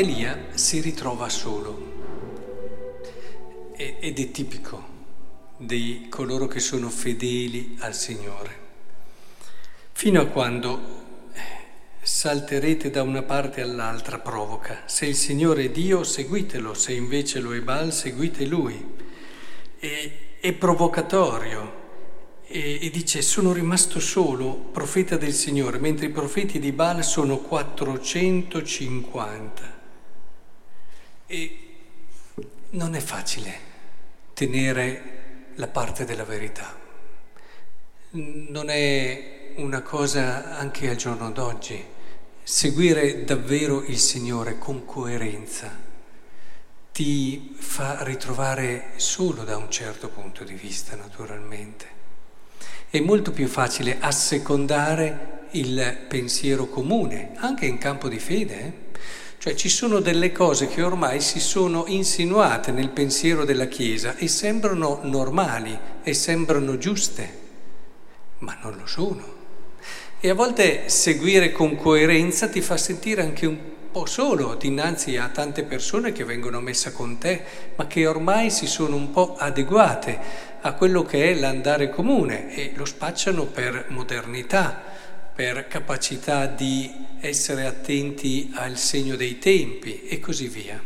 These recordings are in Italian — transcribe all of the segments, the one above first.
Elia si ritrova solo ed è tipico di coloro che sono fedeli al Signore. Fino a quando salterete da una parte all'altra provoca. Se il Signore è Dio, seguitelo, se invece lo è Baal, seguite Lui. È, è provocatorio e, e, dice sono rimasto solo profeta del Signore, mentre i profeti di Baal sono 450. E non è facile tenere la parte della verità. Non è una cosa anche al giorno d'oggi, seguire davvero il Signore con coerenza ti fa ritrovare solo da un certo punto di vista, naturalmente. È molto più facile assecondare il pensiero comune, anche in campo di fede. Eh? Cioè ci sono delle cose che ormai si sono insinuate nel pensiero della Chiesa e sembrano normali e sembrano giuste, ma non lo sono. E a volte seguire con coerenza ti fa sentire anche un po' solo dinanzi a tante persone che vengono messe con te, ma che ormai si sono un po' adeguate a quello che è l'andare comune e lo spacciano per modernità, per capacità di essere attenti al segno dei tempi e così via.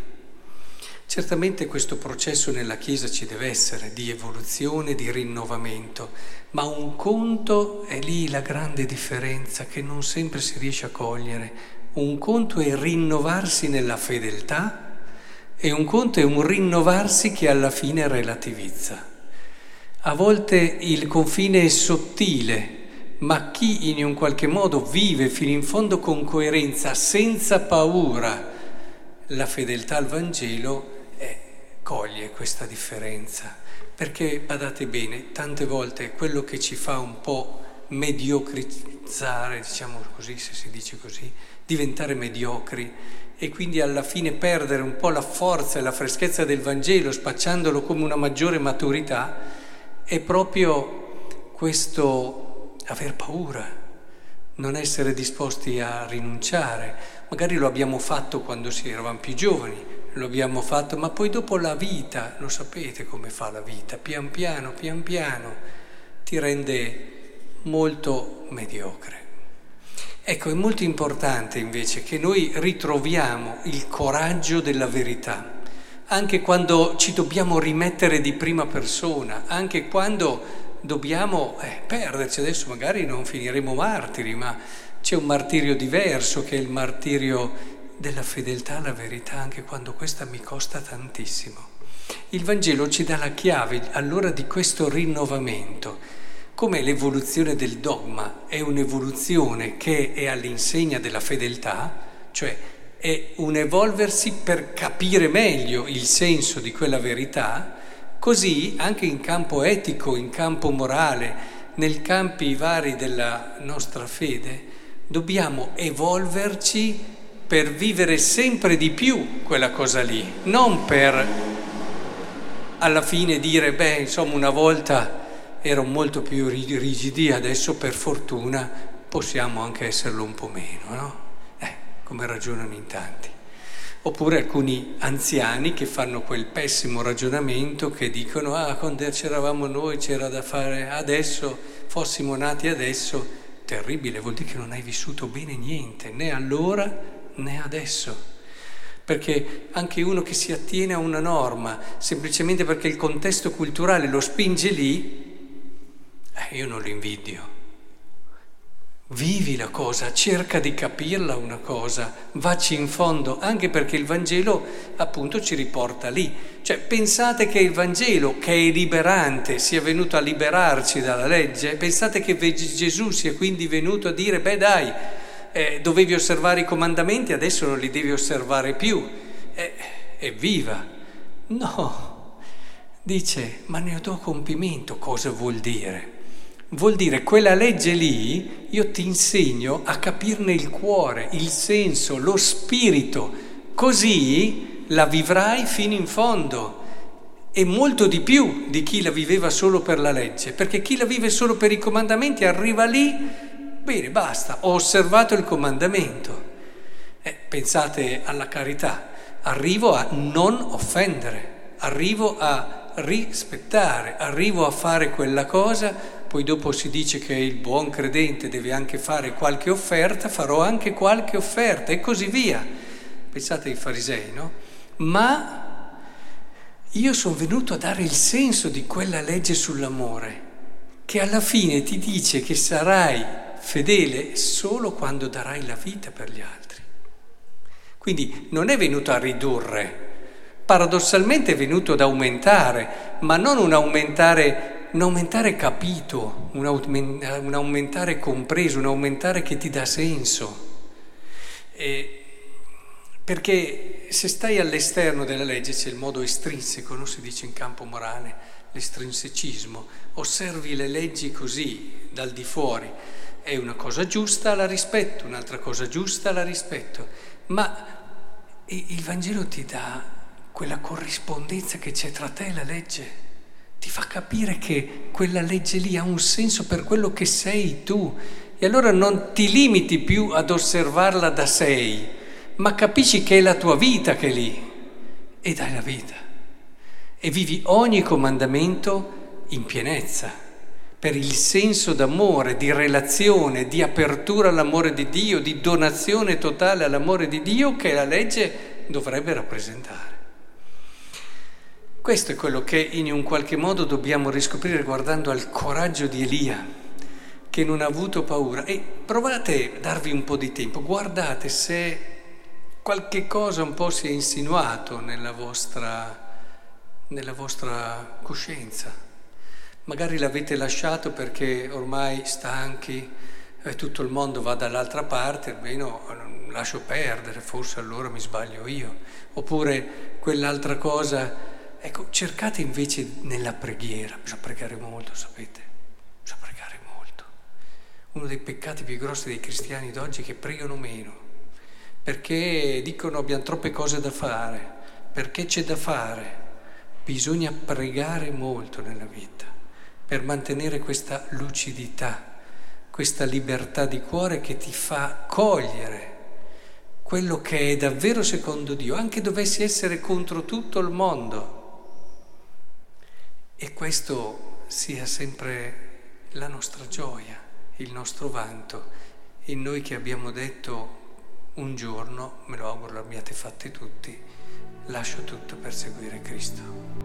Certamente questo processo nella Chiesa ci deve essere di evoluzione, di rinnovamento, ma un conto è lì la grande differenza che non sempre si riesce a cogliere. Un conto è rinnovarsi nella fedeltà e un conto è un rinnovarsi che alla fine relativizza. A volte il confine è sottile, ma chi in un qualche modo vive fino in fondo con coerenza, senza paura, la fedeltà al Vangelo, coglie questa differenza, perché badate bene, tante volte quello che ci fa un po' mediocrizzare, diciamo così, se si dice così, diventare mediocri e quindi alla fine perdere un po' la forza e la freschezza del Vangelo, spacciandolo come una maggiore maturità, è proprio questo aver paura, non essere disposti a rinunciare. Magari lo abbiamo fatto quando si eravamo più giovani, lo abbiamo fatto, ma poi dopo la vita, lo sapete come fa la vita, pian piano, pian piano, ti rende molto mediocre. Ecco, è molto importante invece che noi ritroviamo il coraggio della verità, anche quando ci dobbiamo rimettere di prima persona, anche quando dobbiamo eh, perderci. Adesso magari non finiremo martiri, ma c'è un martirio diverso che è il martirio della fedeltà alla verità anche quando questa mi costa tantissimo. Il Vangelo ci dà la chiave allora di questo rinnovamento. Come l'evoluzione del dogma è un'evoluzione che è all'insegna della fedeltà, cioè è un evolversi per capire meglio il senso di quella verità, così anche in campo etico, in campo morale, nei campi vari della nostra fede, dobbiamo evolverci per vivere sempre di più quella cosa lì, non per alla fine dire, beh, insomma, una volta ero molto più rigidi, adesso per fortuna possiamo anche esserlo un po' meno, no? Eh, come ragionano in tanti. Oppure alcuni anziani che fanno quel pessimo ragionamento che dicono, ah, quando c'eravamo noi c'era da fare, adesso, fossimo nati adesso, terribile, vuol dire che non hai vissuto bene niente, né allora né adesso. Perché anche uno che si attiene a una norma semplicemente perché il contesto culturale lo spinge lì, eh, io non lo invidio. Vivi la cosa, cerca di capirla una cosa, vacci in fondo, anche perché il Vangelo appunto ci riporta lì. Cioè pensate che il Vangelo, che è liberante, sia venuto a liberarci dalla legge, pensate che Gesù sia quindi venuto a dire, beh dai, eh, dovevi osservare i comandamenti, adesso non li devi osservare più. Eh, evviva! No, dice, ma ne do compimento. Cosa vuol dire? Vuol dire quella legge lì, io ti insegno a capirne il cuore, il senso, lo spirito, così la vivrai fino in fondo e molto di più di chi la viveva solo per la legge, perché chi la vive solo per i comandamenti arriva lì Bene, basta, ho osservato il comandamento. Eh, pensate alla carità, arrivo a non offendere, arrivo a rispettare, arrivo a fare quella cosa, poi dopo si dice che il buon credente deve anche fare qualche offerta, farò anche qualche offerta e così via. Pensate ai farisei, no? Ma io sono venuto a dare il senso di quella legge sull'amore, che alla fine ti dice che sarai fedele solo quando darai la vita per gli altri. Quindi non è venuto a ridurre, paradossalmente è venuto ad aumentare, ma non un aumentare, un aumentare capito, un, aumentare compreso, un aumentare che ti dà senso. E perché se stai all'esterno della legge c'è il modo estrinseco, non si dice in campo morale, l'estrinsecismo, osservi le leggi così, dal di fuori, è una cosa giusta, la rispetto, un'altra cosa giusta, la rispetto, ma il Vangelo ti dà quella corrispondenza che c'è tra te e la legge, ti fa capire che quella legge lì ha un senso per quello che sei tu. E allora non ti limiti più ad osservarla da sei, ma capisci che è la tua vita che è lì. E dai la vita. E vivi ogni comandamento in pienezza per il senso d'amore, di relazione, di apertura all'amore di Dio, di donazione totale all'amore di Dio che la legge dovrebbe rappresentare. Questo è quello che in un qualche modo dobbiamo riscoprire guardando al coraggio di Elia, che non ha avuto paura. E provate a darvi un po' di tempo, guardate se qualche cosa un po' si è insinuato nella vostra, nella vostra coscienza. Magari l'avete lasciato perché ormai stanchi, e tutto il mondo va dall'altra parte, almeno lascio perdere, forse allora mi sbaglio io. Oppure quell'altra cosa Ecco, cercate invece nella preghiera, bisogna pregare molto, sapete, bisogna pregare molto. Uno dei peccati più grossi dei cristiani d'oggi è che pregano meno, perché dicono abbiamo troppe cose da fare, perché c'è da fare. Bisogna pregare molto nella vita per mantenere questa lucidità, questa libertà di cuore che ti fa cogliere quello che è davvero secondo Dio, anche dovessi essere contro tutto il mondo. Questo sia sempre la nostra gioia, il nostro vanto, in noi che abbiamo detto un giorno, me lo auguro l'abbiate fatti tutti, lascio tutto per seguire Cristo.